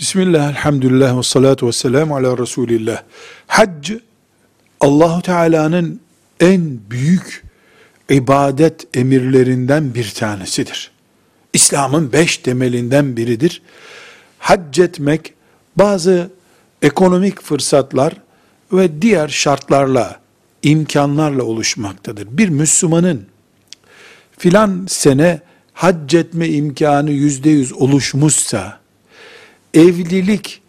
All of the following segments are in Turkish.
Bismillah, elhamdülillah ve salatu ve selamu ala Resulillah. Hac, Allahu Teala'nın en büyük ibadet emirlerinden bir tanesidir. İslam'ın beş temelinden biridir. Hac etmek bazı ekonomik fırsatlar ve diğer şartlarla, imkanlarla oluşmaktadır. Bir Müslümanın filan sene hac etme imkanı yüzde yüz oluşmuşsa, evlilik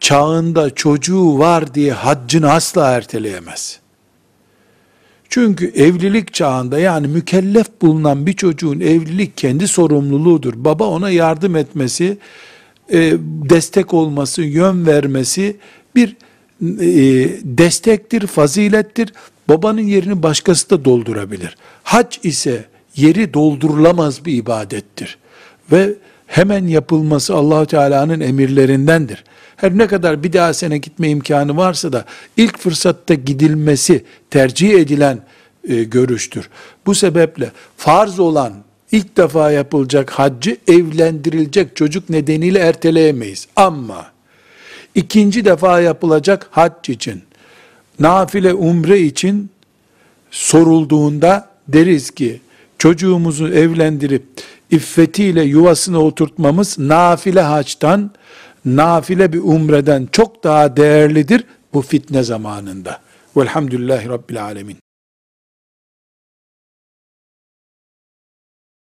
çağında çocuğu var diye haccını asla erteleyemez. Çünkü evlilik çağında yani mükellef bulunan bir çocuğun evlilik kendi sorumluluğudur. Baba ona yardım etmesi, e, destek olması, yön vermesi bir e, destektir, fazilettir. Babanın yerini başkası da doldurabilir. Hac ise yeri doldurulamaz bir ibadettir. Ve hemen yapılması Allahu Teala'nın emirlerindendir. Her ne kadar bir daha sene gitme imkanı varsa da ilk fırsatta gidilmesi tercih edilen e, görüştür. Bu sebeple farz olan ilk defa yapılacak haccı evlendirilecek çocuk nedeniyle erteleyemeyiz. Ama ikinci defa yapılacak hac için, nafile umre için sorulduğunda deriz ki çocuğumuzu evlendirip iffetiyle yuvasına oturtmamız nafile haçtan, nafile bir umreden çok daha değerlidir bu fitne zamanında. Velhamdülillahi Rabbil Alemin.